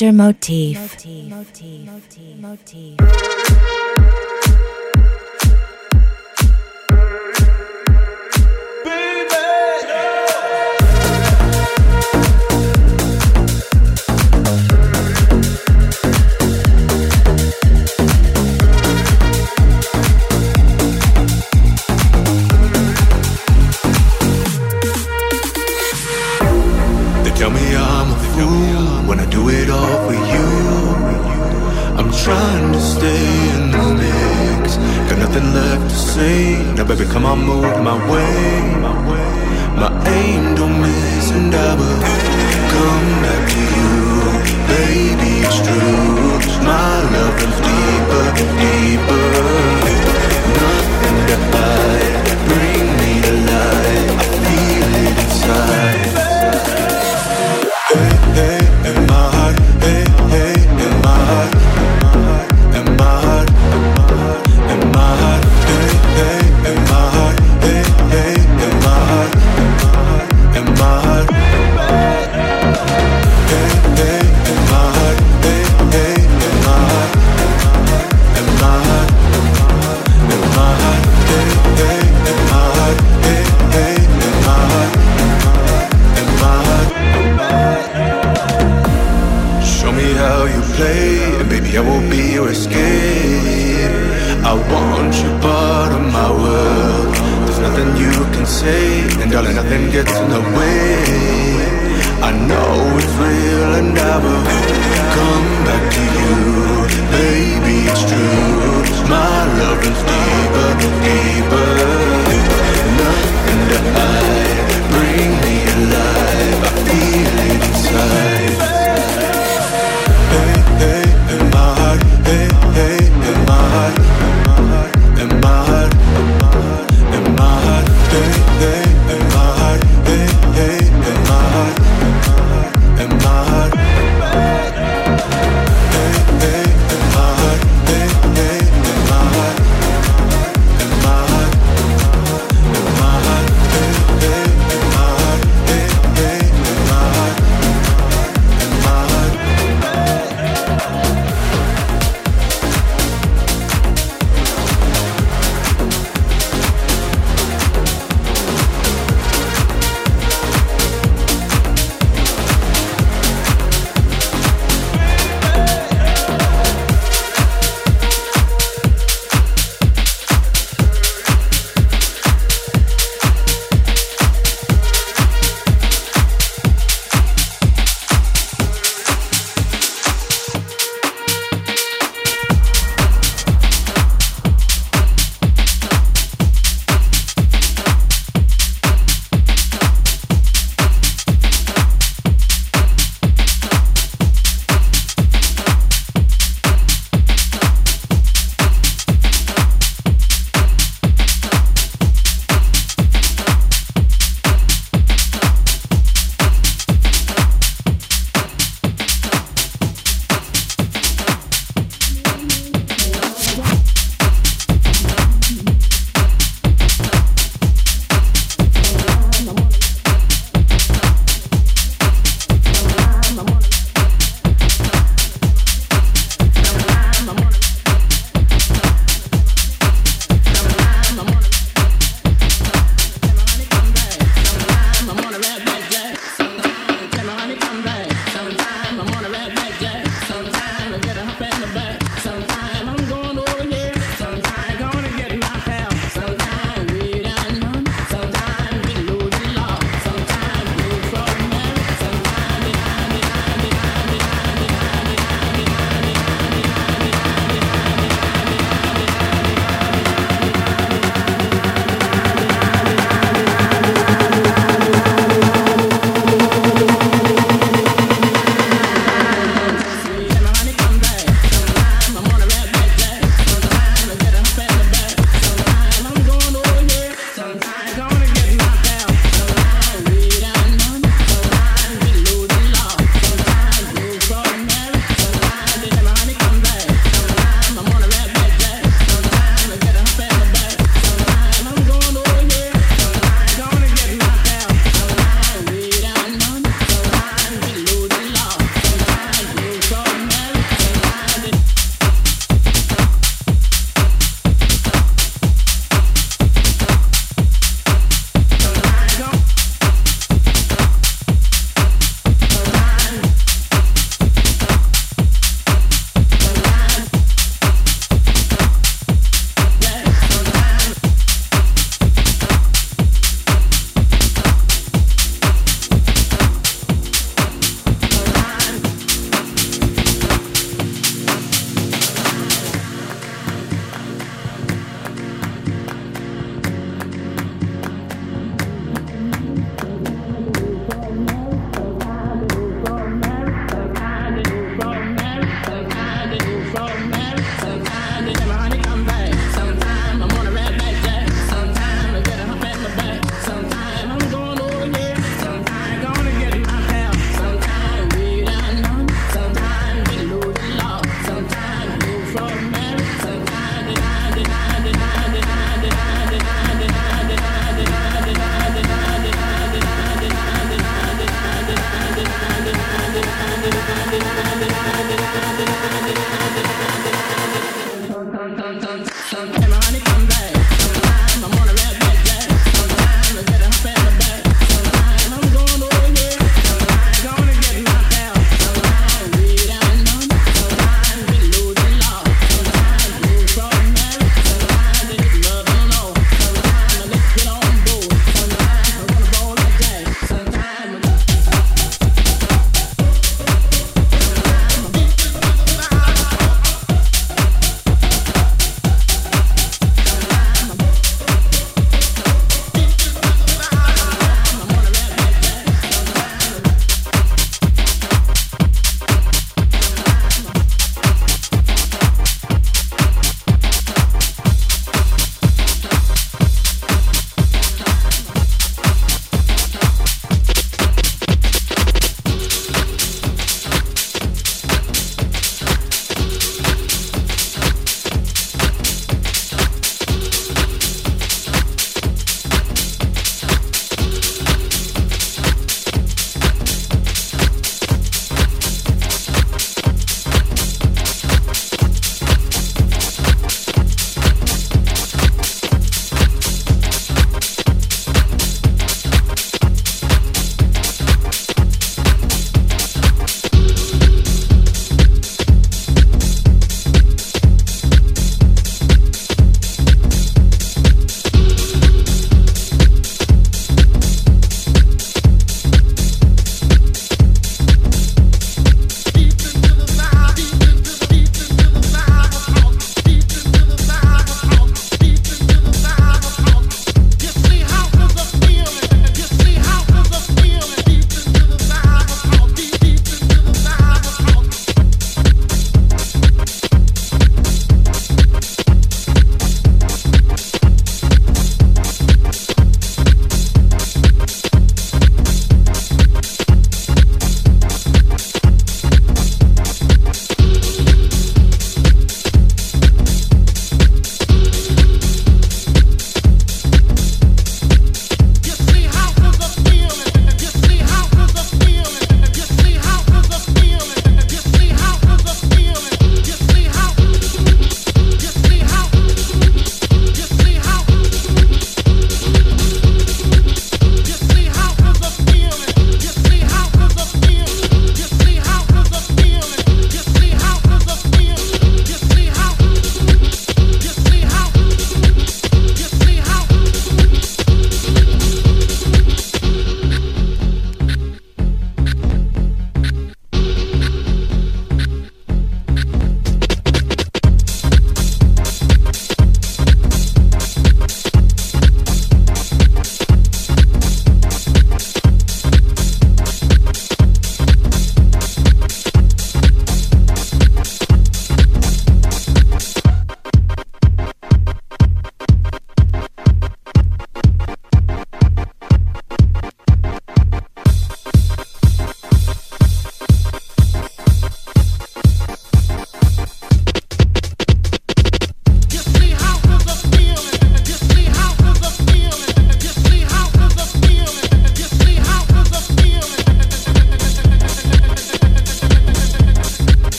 Mr. Motif. Motif. Motif. Motif. They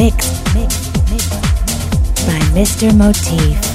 mixed, by Mr. Motif.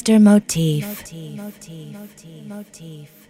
Mixed Mr. Motif. Motif. Motif. Motif.